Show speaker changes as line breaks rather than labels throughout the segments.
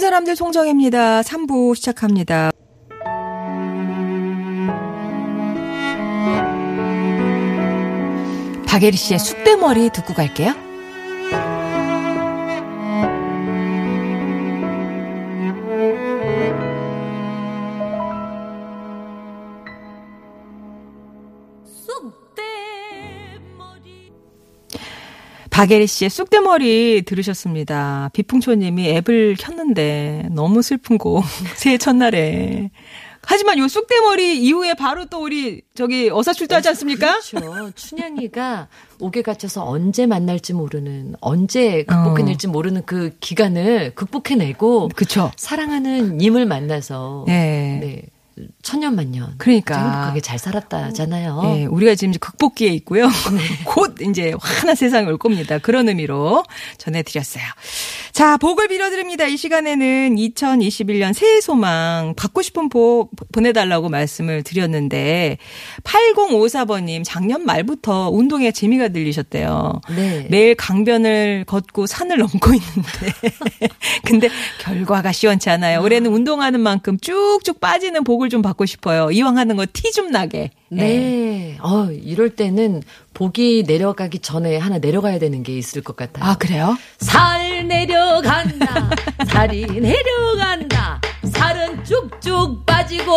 사람들
송정입니다. 3부 시작합니다. 박예리 씨의 쑥대머리 듣고 갈게요. 박예리 씨의 쑥대머리 들으셨습니다. 비풍초님이 앱을 켰는데 너무 슬픈 곡 새해 첫날에. 하지만 요 쑥대머리 이후에 바로 또 우리 저기 어사 출두하지 않습니까?
그렇죠. 춘향이가 옥에 갇혀서 언제 만날지 모르는, 언제 극복해낼지 모르는 그 기간을 극복해내고
그쵸.
사랑하는 님을 만나서
네.
네. 천년만년
그러니까.
행복하게 잘 살았다잖아요.
예, 우리가 지금 극복기에 있고요. 곧 이제 환한 세상이 올 겁니다. 그런 의미로 전해드렸어요. 자, 복을 빌어드립니다. 이 시간에는 2021년 새해 소망 받고 싶은 복 보내달라고 말씀을 드렸는데 8054번님 작년 말부터 운동에 재미가 들리셨대요.
네.
매일 강변을 걷고 산을 넘고 있는데 근데 결과가 시원치 않아요. 올해는 운동하는 만큼 쭉쭉 빠지는 복을 좀 받고 싶어요. 이왕 하는 거 티 좀 나게. 예.
네. 어, 이럴 때는 복이 내려가기 전에 하나 내려가야 되는 게 있을 것 같아요.
아 그래요?
살 내려간다. 살이 내려간다. 살은 쭉쭉 빠지고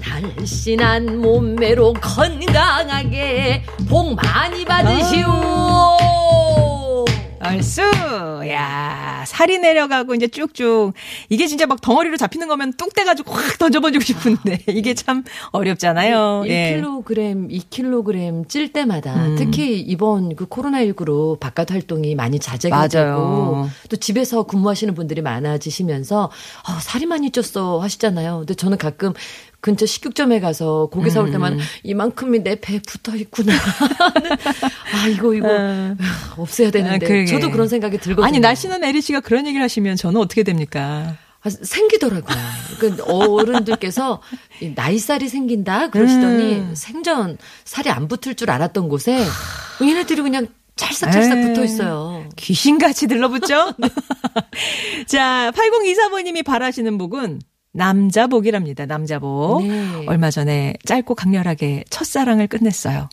날씬한 몸매로 건강하게 복 많이 받으시오.
얼쑤. 야, 살이 내려가고 이제 쭉쭉. 이게 진짜 막 덩어리로 잡히는 거면 뚝 떼가지고 확 던져버리고 싶은데 이게 참 어렵잖아요. 예.
1kg, 2kg 찔 때마다
음.
특히 이번 그 코로나19로 바깥 활동이 많이 자제가. 되고 또 집에서 근무하시는 분들이 많아지시면서 아, 살이 많이 쪘어 하시잖아요. 근데 저는 가끔 근처 식육점에 가서 고기 사올 때만 이만큼이 내 배에 붙어 있구나. 아, 이거, 이거, 없애야 되는데.
아.
저도 그런 생각이 들거든요.
아니, 날씬한 에리 씨가 그런 얘기를 하시면 저는 어떻게 됩니까?
아, 생기더라고요. 그 어른들께서 이 나이살이 생긴다 그러시더니
음.
생전 살이 안 붙을 줄 알았던 곳에 얘네들이 그냥 찰싹찰싹
에이.
붙어 있어요.
귀신같이 들러붙죠? 자, 8024번님이 바라시는 복은 남자복이랍니다. 남자복.
네.
얼마 전에 짧고 강렬하게 첫사랑을 끝냈어요.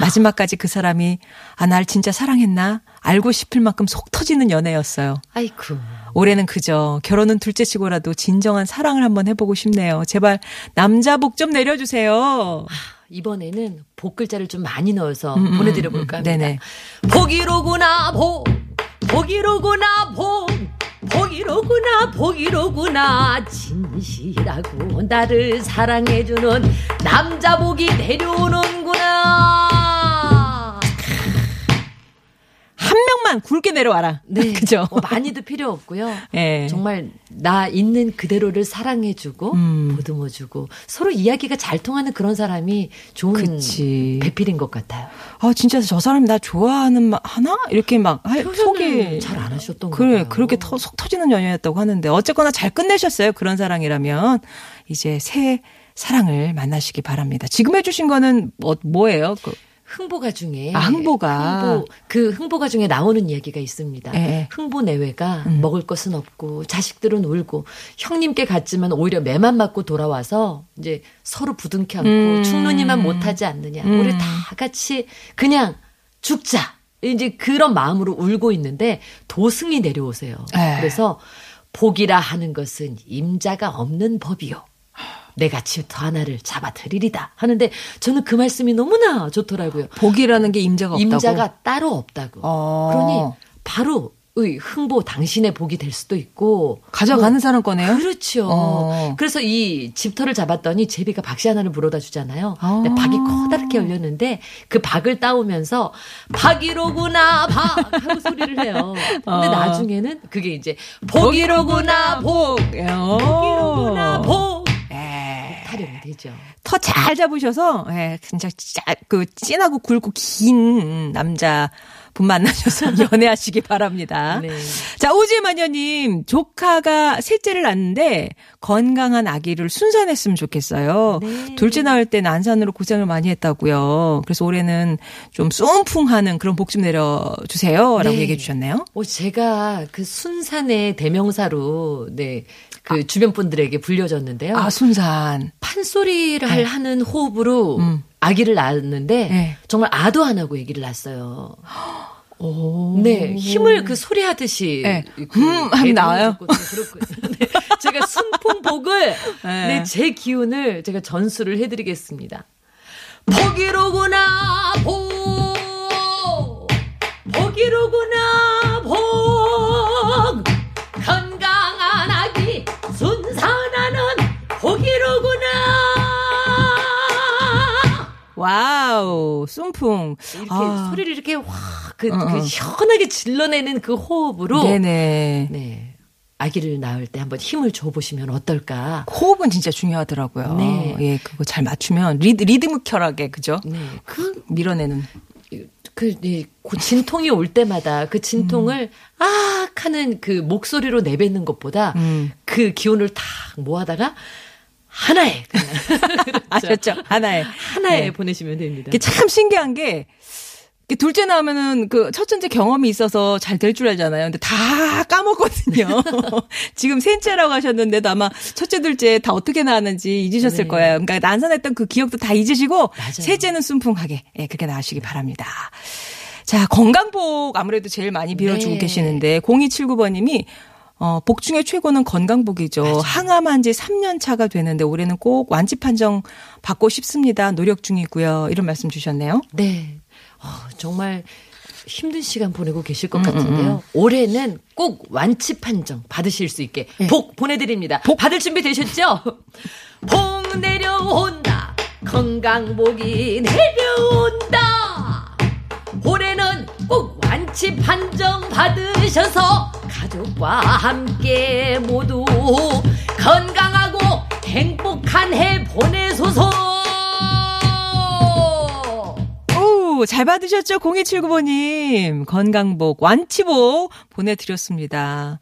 마지막까지 그 사람이 아, 날 진짜 사랑했나? 알고 싶을 만큼 속 터지는 연애였어요.
아이쿠.
올해는 그저 결혼은 둘째 치고라도 진정한 사랑을 한번 해보고 싶네요. 제발 남자복 좀 내려주세요.
이번에는 복 글자를 좀 많이 넣어서
음, 음,
보내드려 볼까
음,
합니다.
네네.
복이로구나 복, 복이로구나 복, 복이로구나 복이로구나 진실하고 나를 사랑해주는 남자 복이 내려오는구나.
한 명만 굵게 내려와라.
네,
그죠?
어, 많이도 필요 없고요.
예.
정말 나 있는 그대로를 사랑해주고
음.
보듬어주고 서로 이야기가 잘 통하는 그런 사람이 좋은
그치.
배필인 것 같아요.
아, 진짜 저 사람이 나 좋아하는 마- 하나? 이렇게 막 할- 속이.
잘 안 하셨던
그래,
거예요.
그렇게 터, 속 터지는 연애였다고 하는데 어쨌거나 잘 끝내셨어요. 그런 사랑이라면 이제 새 사랑을 만나시기 바랍니다. 지금 해주신 거는 뭐, 뭐예요? 그,
흥보가 중에
아, 흥보가.
흥보, 그 흥보가 중에 나오는 이야기가 있습니다.
예.
흥보 내외가
음.
먹을 것은 없고 자식들은 울고 형님께 갔지만 오히려 매만 맞고 돌아와서 이제 서로 부둥켜 안고
음.
죽느니만 못하지 않느냐.
음.
우리 다 같이 그냥 죽자. 이제 그런 마음으로 울고 있는데 도승이 내려오세요.
에.
그래서 복이라 하는 것은 임자가 없는 법이요. 내가 집터 하나를 잡아드리리다 하는데 저는 그 말씀이 너무나 좋더라고요.
복이라는 게 임자가 없다고.
임자가 따로 없다고.
어.
그러니 바로 흥보 당신의 복이 될 수도 있고
가져가는 사람 거네요.
그렇죠.
어.
그래서 이 집터를 잡았더니 제비가 박씨 하나를 물어다 주잖아요.
아.
근데 박이 커다랗게 열렸는데 그 박을 따오면서 박이로구나 박 하고 소리를 해요. 근데
어.
나중에는 그게 이제 복이로구나 복 복이로구나 복 되죠.
터잘 잡으셔서 예, 진짜 짜, 그 진하고 굵고 긴 남자 분 만나셔서 연애하시기 바랍니다.
네.
자 오지마녀님 조카가 셋째를 낳는데 건강한 아기를 순산했으면 좋겠어요.
네.
둘째 낳을 때 난산으로 고생을 많이 했다고요. 그래서 올해는 좀 쏨풍하는 그런 복 좀 내려주세요 라고
네.
얘기해 주셨네요.
어, 제가 그 순산의 대명사로 네. 그 주변 분들에게 불려졌는데요.
아 순산.
판소리를 할 하는 호흡으로
음.
아기를 낳았는데
네.
정말 아도 안 하고 아기를 낳았어요.
오.
네, 힘을 그 소리 하듯이
네.
그
음 하면
배도
나와요.
네, 제가 순풍복을
네.
네, 제 기운을 제가 전수를 해드리겠습니다. 복이로구나 복, 복이로구나 복, 건강한 아기 순산하는 복이로구나.
와우 순풍.
이렇게
아.
소리를 이렇게 확, 그,
어,
그
어.
시원하게 질러내는 그 호흡으로.
네네.
네. 아기를 낳을 때 한번 힘을 줘보시면 어떨까.
호흡은 진짜 중요하더라고요.
네.
예, 그거 잘 맞추면 리드, 리드미컬하게 그죠?
네. 그,
밀어내는.
그, 이, 그 진통이 올 때마다 그 진통을 아 하는 그 목소리로 내뱉는 것보다
음.
그 기운을 탁 모아다가 하나에
아셨죠? 하나에.
하나에
네.
보내시면 됩니다.
이게 참 신기한 게 둘째 나오면은 그 첫째 경험이 있어서 잘 될 줄 알잖아요. 근데 다 까먹거든요. 지금 셋째라고 하셨는데도 아마 첫째, 둘째 다 어떻게 나왔는지 잊으셨을
네.
거예요. 그러니까 난산했던 그 기억도 다 잊으시고
맞아요.
셋째는 순풍하게 예, 그렇게 나으시기 바랍니다. 자, 건강복 아무래도 제일 많이 빌어주고
네.
계시는데 0279번님이 어, 복 중에 최고는 건강복이죠. 항암한 지 3년 차가 되는데 올해는 꼭 완치 판정 받고 싶습니다. 노력 중이고요. 이런 말씀 주셨네요.
네. 어, 정말 힘든 시간 보내고 계실
음,
것 같은데요. 올해는 꼭 완치 판정 받으실 수 있게
예.
복 보내드립니다. 받을 준비 되셨죠? 복 내려온다. 건강복이 내려온다. 올해는 꼭 완치 판정 받으셔서 가족과 함께 모두 건강하고 행복한 해 보내소서.
오, 잘 받으셨죠? 0279번님. 건강복, 완치복 보내드렸습니다.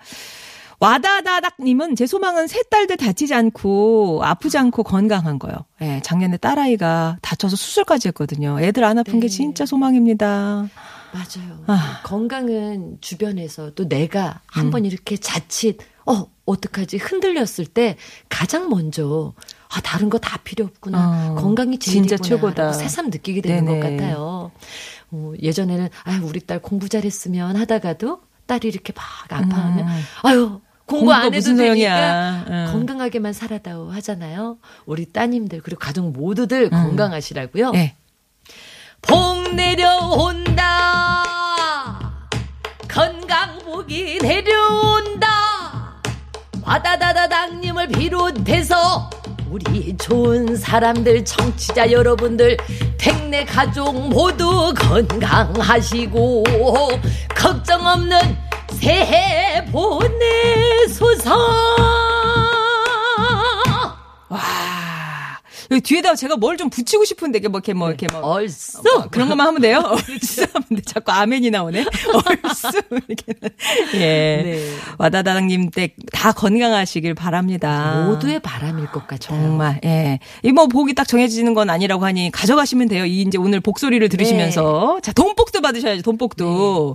와다다닥님은 제 소망은 세 딸들 다치지 않고 아프지 않고 건강한 거요. 예, 작년에 딸아이가 다쳐서 수술까지 했거든요. 애들 안 아픈 게
네.
진짜 소망입니다.
맞아요.
아.
건강은 주변에서 또 내가
음.
한번 이렇게 자칫 어 어떡하지 흔들렸을 때 가장 먼저 아 다른 거 다 필요 없구나
어,
건강이
진짜 최고다.
새삼 느끼게 되는
네네.
것 같아요. 어, 예전에는 아 우리 딸 공부 잘했으면 하다가도 딸이 이렇게 막 아파하면
음.
아유 공부 안 해도 되니까.
응.
건강하게만 살아다오 하잖아요. 우리 따님들 그리고 가족 모두들 건강하시라고요.
예.
복 내려온다. 건강복이 내려온다. 와다다다당님을 비롯해서 우리 좋은 사람들 청취자 여러분들 백내 가족 모두 건강하시고 걱정 없는 새해 보내소서.
여기 뒤에다가 제가 뭘 좀 붙이고 싶은데, 이게 뭐, 이렇게 뭐, 이렇게 뭐.
얼쑤
뭐 그런 것만 하면 돼요? 얼쑤 하면 돼. 자꾸 아멘이 나오네. 얼쑤. 이렇게. 예.
네.
와다다당님 댁 다 건강하시길 바랍니다.
모두의 바람일 것 같아요.
정말, 예. 이 뭐 복이 딱 정해지는 건 아니라고 하니 가져가시면 돼요. 이 이제 오늘 복소리를 들으시면서. 자, 돈복도 받으셔야죠, 돈복도.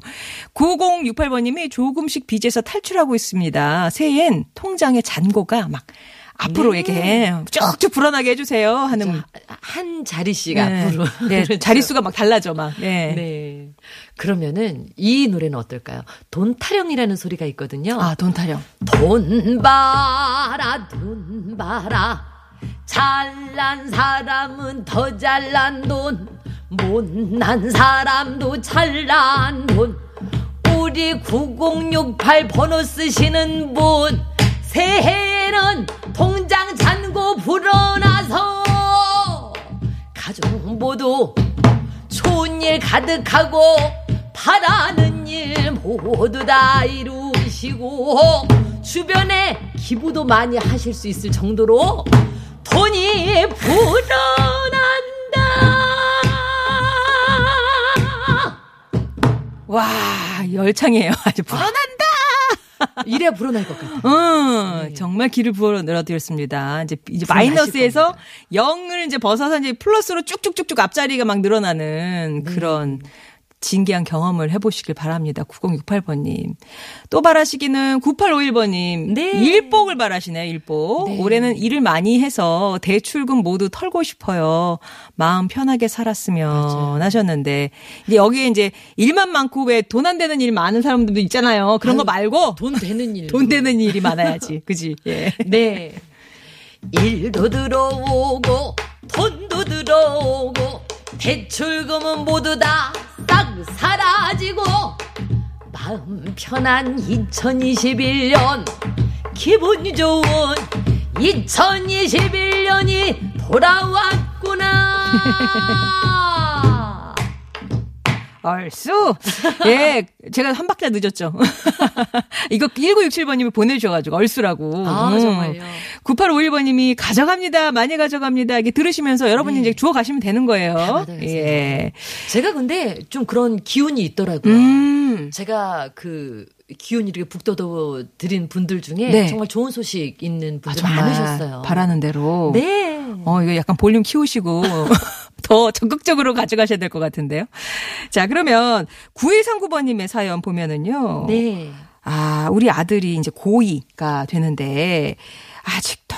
9068번님이 조금씩 빚에서 탈출하고 있습니다. 새해엔 통장의 잔고가 막 앞으로 이렇게 쭉쭉 불어나게 해주세요. 하는.
자, 한 자리씩
네.
앞으로.
네,
그렇죠.
자릿수가 막 달라져, 막. 네.
네. 그러면은 이 노래는 어떨까요? 돈 타령이라는 소리가 있거든요.
아, 돈 타령.
돈 봐라, 돈 봐라. 잘난 사람은 더 잘난 돈. 못난 사람도 잘난 돈. 우리 9068 번호 쓰시는 분 새해 에는 통장 잔고 불어나서 가족 모두 좋은 일 가득하고 바라는 일 모두 다 이루시고 주변에 기부도 많이 하실 수 있을 정도로 돈이 불어난다.
와, 열창이에요. 아주 불어난다!
이래야 불어날 것 같아요.
음, 정말 길을 부어 늘어드렸습니다. 이제, 이제 마이너스에서 0을 이제 벗어서 이제 플러스로 쭉쭉쭉쭉 앞자리가 막 늘어나는 그런 진기한 경험을 해보시길 바랍니다. 9068번님. 또 바라시기는 9851번님.
네.
일복을 바라시네요, 일복.
네.
올해는 일을 많이 해서 대출금 모두 털고 싶어요. 마음 편하게 살았으면 하셨는데. 근데 여기에 이제 일만 많고 왜 돈 안 되는 일 많은 사람들도 있잖아요. 그런 거 말고
돈 되는 일.
돈 되는 일이 많아야지. 그지? 예.
네. 일도 들어오고 돈도 들어오고 대출금은 모두 다 싹 사라지고 마음 편한 2021년 기분 좋은 2021년이 돌아왔구나.
얼쑤. 예, 제가 한 박자 늦었죠. 이거 1967번님이 보내주셔가지고, 얼쑤라고.
아, 정말요?
9851번님이 가져갑니다. 많이 가져갑니다. 이게 들으시면서 여러분이 이제 주워 가시면 되는 거예요.
네. 받아가세요.
예.
제가 근데 좀 그런 기운이 있더라고요.
음.
제가 그 기운 이렇게 북돋워 드린 분들 중에
네.
정말 좋은 소식 있는
아,
분들
정말
많으셨어요.
바라는 대로.
네.
어, 이거 약간 볼륨 키우시고 더 적극적으로 가져가셔야 될 것 같은데요. 자, 그러면 9139번님의 사연 보면은요.
네.
아, 우리 아들이 이제 고2가 되는데 아직도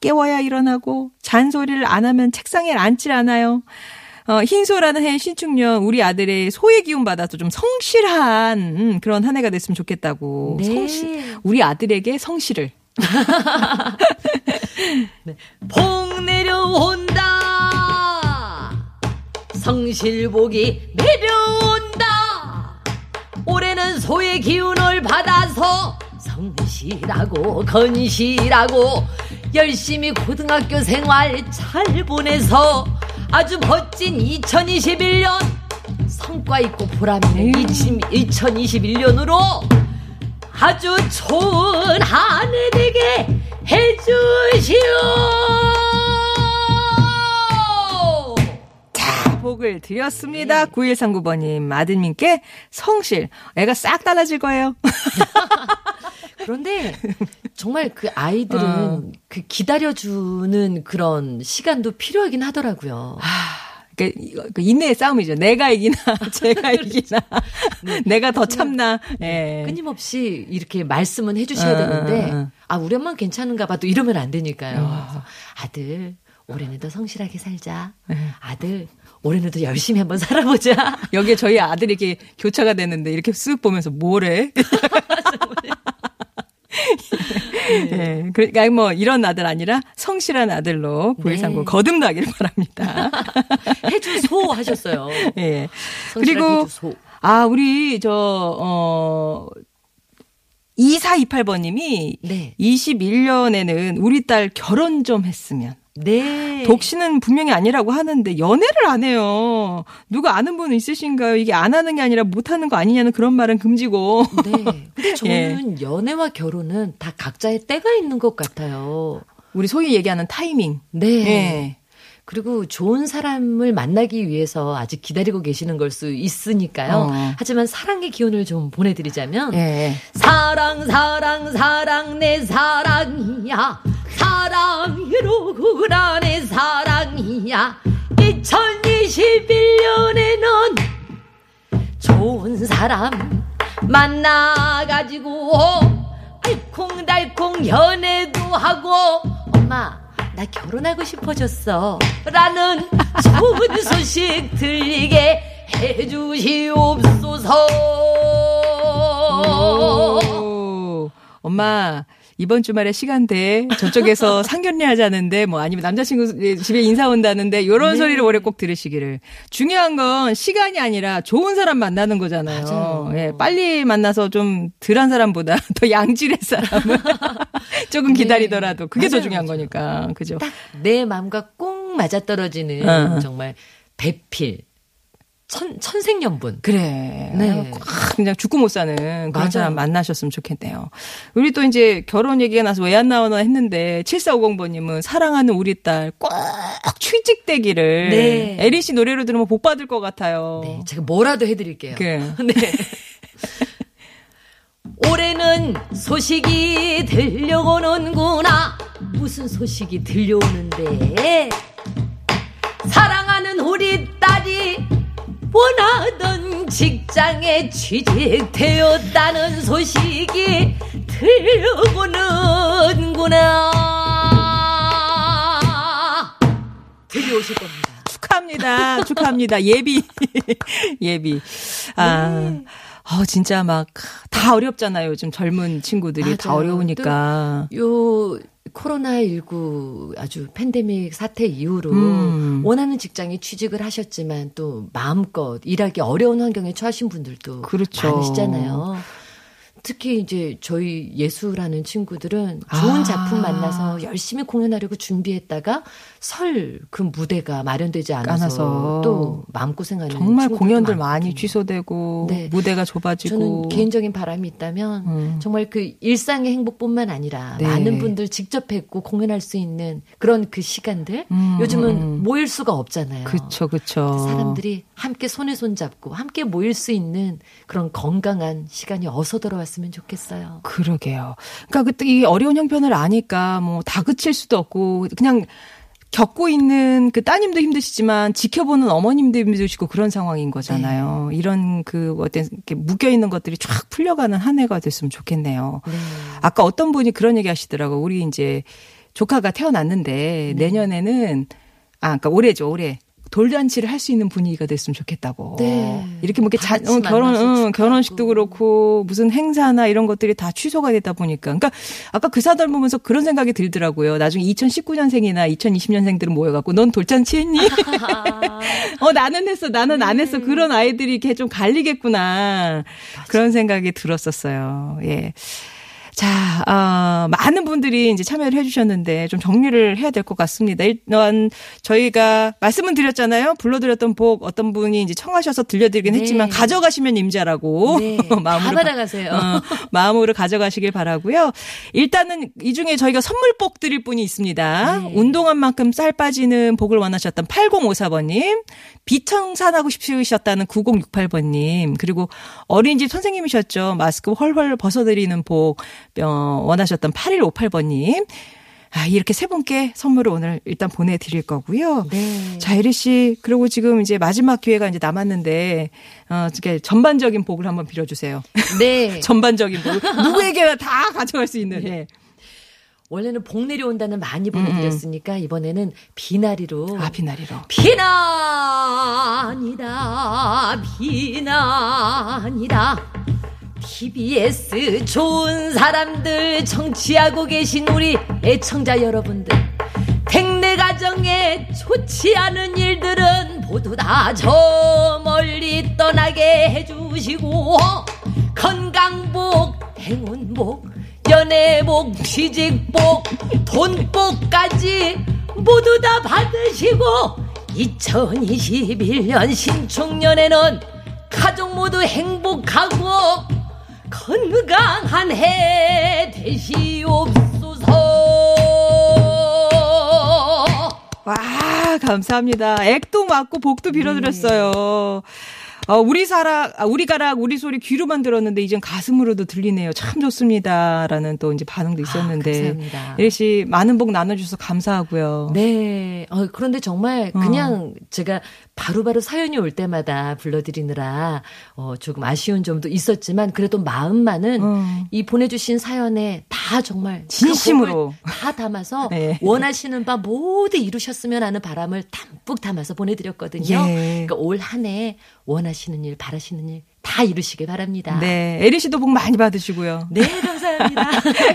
깨워야 일어나고 잔소리를 안 하면 책상에 앉질 않아요. 어, 흰소라는 해 신축년 우리 아들의 소의 기운 받아서 좀 성실한 음, 그런 한 해가 됐으면 좋겠다고.
네.
성실. 우리 아들에게 성실을.
복 내려온다. 성실복이 내려온다. 올해는 소의 기운을 받아서 성실하고 건실하고 열심히 고등학교 생활 잘 보내서 아주 멋진 2021년 성과 있고 보람 있는 2021년으로 아주 좋은
복을 드렸습니다. 9139번님 아드님께 성실. 애가 싹 달라질 거예요.
그런데 정말 그 아이들은
어.
그 기다려주는 그런 시간도 필요하긴 하더라고요.
그러니까 이거- 그 인내의 싸움이죠. 내가 이기나, 제가 이기나, 내가 더 참나. 예.
끊임없이 이렇게 말씀은 해주셔야
어,
되는데
어, 어.
아 우리 엄마는 괜찮은가 봐도 이러면 안 되니까요. 그래서 아들 올해는 더 성실하게 살자.
네.
아들 올해는 더 열심히 한번 살아보자.
여기에 저희 아들이 이렇게 교차가 되는데 이렇게 쓱 보면서 뭐래? 예. 그러니까 뭐 이런 아들 아니라 성실한 아들로 9139
네.
거듭나기를 바랍니다.
해주소 하셨어요.
예.
성실하게
그리고
해주소.
아, 우리 저어 2428번님이
네.
21년에는 우리 딸 결혼 좀 했으면.
네.
독신은 분명히 아니라고 하는데 연애를 안 해요. 누가 아는 분 있으신가요? 이게 안 하는 게 아니라 못 하는 거 아니냐는 그런 말은 금지고.
네. 근데 저는
예.
연애와 결혼은 다 각자의 때가 있는 것 같아요.
우리 소위 얘기하는 타이밍.
네.
예.
그리고 좋은 사람을 만나기 위해서 아직 기다리고 계시는 걸 수 있으니까요.
어.
하지만 사랑의 기운을 좀 보내드리자면
예.
사랑 사랑 사랑 내 사랑이야 사랑으로구나 내 사랑이야. 2021년에는 좋은 사람 만나가지고 알콩달콩 연애도 하고 엄마 나 결혼하고 싶어졌어. 라는 좋은 소식 들리게 해주시옵소서.
오, 엄마, 이번 주말에 시간 돼. 저쪽에서 상견례 하자는데 뭐 아니면 남자친구 집에 인사 온다는데 요런
네.
소리를 올해 꼭 들으시기를. 중요한 건 시간이 아니라 좋은 사람 만나는 거잖아요.
맞아요.
예, 빨리 만나서 좀 덜한 사람보다 더 양질의 사람을 조금 기다리더라도 그게 더
네. 맞아요,
중요한
맞아요.
거니까. 그죠?
내 마음과 꼭 맞아떨어지는
어.
정말 배필 천 천생연분.
그래.
네.
꽉 그냥 죽고 못 사는 그런
맞아요.
사람 만나셨으면 좋겠네요. 우리 또 이제 결혼 얘기가 나서 왜 안 나오나 했는데 7450번님은 사랑하는 우리 딸 꼭 취직되기를
네.
에리 씨 노래로 들으면 복 받을 것 같아요.
네, 제가 뭐라도 해드릴게요.
그.
네. 올해는 소식이 들려오는구나. 무슨 소식이 들려오는데? 사랑하는 우리 딸이 원하던 직장에 취직되었다는 소식이 들려오는구나. 들려오실 겁니다.
축하합니다. 축하합니다. 예비. 예비. 아.
네.
어, 진짜 막 다 어렵잖아요. 요즘 젊은 친구들이 다
맞아요.
어려우니까.
요 코로나19 아주 팬데믹 사태 이후로
음.
원하는 직장에 취직을 하셨지만 또 마음껏 일하기 어려운 환경에 처하신 분들도
그렇죠.
많으시잖아요. 특히 이제 저희 예수라는 친구들은 좋은
아.
작품 만나서 열심히 공연하려고 준비했다가 설 그 무대가 마련되지 않아서,
않아서.
또 마음고생하는
정말 공연들 많이
많거든요.
취소되고
네.
무대가 좁아지고
저는 개인적인 바람이 있다면
음.
정말 그 일상의 행복뿐만 아니라
네.
많은 분들 직접 뵙고 공연할 수 있는 그런 그 시간들
음,
요즘은
음.
모일 수가 없잖아요.
그쵸 그쵸
사람들이 함께 손에 손 잡고 함께 모일 수 있는 그런 건강한 시간이 어서 돌아왔으면 좋겠어요.
그러게요. 그러니까 그때 이 어려운 형편을 아니까 뭐 다그칠 수도 없고 그냥 겪고 있는 그 따님도 힘드시지만 지켜보는 어머님도 힘드시고 그런 상황인 거잖아요.
네.
이런 그 어떤 이렇게 묶여 있는 것들이 쫙 풀려가는 한 해가 됐으면 좋겠네요.
네.
아까 어떤 분이 그런 얘기 하시더라고. 우리 이제 조카가 태어났는데
네.
내년에는 아, 그러니까 올해죠, 올해. 돌잔치를 할 수 있는 분위기가 됐으면 좋겠다고.
네.
이렇게 뭐 이렇게
다
자, 어, 결혼, 응. 결혼식도 그렇고 무슨 행사나 이런 것들이 다 취소가 되다 보니까. 그러니까 아까 그 사달 보면서 그런 생각이 들더라고요. 나중에 2019년생이나 2020년생들은 모여갖고 넌 돌잔치 했니? 어, 나는 했어, 나는 안 했어.
네.
그런 아이들이 이렇게 좀 갈리겠구나. 그런 생각이 들었었어요. 예. 자, 어, 많은 분들이 이제 참여를 해주셨는데 좀 정리를 해야 될 것 같습니다. 일단 저희가 말씀은 드렸잖아요. 불러드렸던 곡 어떤 분이 이제 청하셔서 들려드리긴
네.
했지만 가져가시면 임자라고
네. 다
마음으로
받아가세요.
어, 마음으로 가져가시길 바라고요. 일단은 이 중에 저희가 선물복 드릴 분이 있습니다.
네.
운동한 만큼 쌀 빠지는 복을 원하셨던 8054번님, 비청산하고 싶으셨다는 9068번님, 그리고 어린이집 선생님이셨죠. 마스크 헐헐 벗어드리는 복 어, 원하셨던 8158번님. 아, 이렇게 세 분께 선물을 오늘 일단 보내드릴 거고요.
네.
자, 에리 씨, 그리고 지금 이제 마지막 기회가 이제 남았는데, 어, 이렇게 전반적인 복을 한번 빌어주세요.
네.
전반적인 복. 누구에게나 다 가져갈 수 있는. 예.
원래는 복 내려온다는 많이 보내드렸으니까 이번에는 비나리로
음, 아, 비나리로.
비난이다 비난이다 TBS 좋은 사람들 청취하고 계신 우리 애청자 여러분들. 백내 가정에 좋지 않은 일들은 모두 다 저 멀리 떠나게 해주시고 건강복 행운복 연애복 취직복 돈복까지 모두 다 받으시고 2021년 신축년에는 가족 모두 행복하고 건강한 해 되시옵소서.
와, 감사합니다. 액도 맞고 복도 빌어드렸어요. 어, 우리 사락, 아, 우리 가락, 우리 소리 귀로만 들었는데 이젠 가슴으로도 들리네요. 참 좋습니다. 라는 또 이제 반응도 있었는데.
감사합니다.
에리 씨, 많은 복 나눠주셔서 감사하고요.
네. 어, 그런데 정말 그냥 제가 바로바로 사연이 올 때마다 불러드리느라 어, 조금 아쉬운 점도 있었지만 그래도 마음만은
음.
이 보내주신 사연에 다다 정말
진심으로.
그 복을 다 담아서
네.
원하시는 바 모두 이루셨으면 하는 바람을 담뿍 담아서 보내드렸거든요.
예.
그러니까 올 한 해 원하시는 일, 바라시는 일 다 이루시길 바랍니다.
네. 에리 씨도 복 많이 받으시고요.
네, 감사합니다.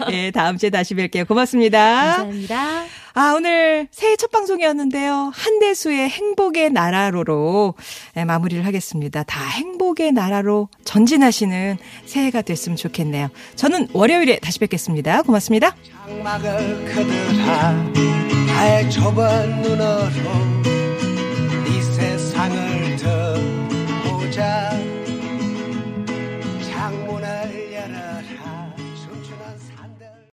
네, 다음 주에 다시 뵐게요. 고맙습니다.
감사합니다.
아, 오늘 새해 첫 방송이었는데요. 한대수의 행복의 나라로로 네, 마무리를 하겠습니다. 다 행복의 나라로 전진하시는 새해가 됐으면 좋겠네요. 저는 월요일에 다시 뵙겠습니다. 고맙습니다.
장막을 그들아 나의 좁은 눈으로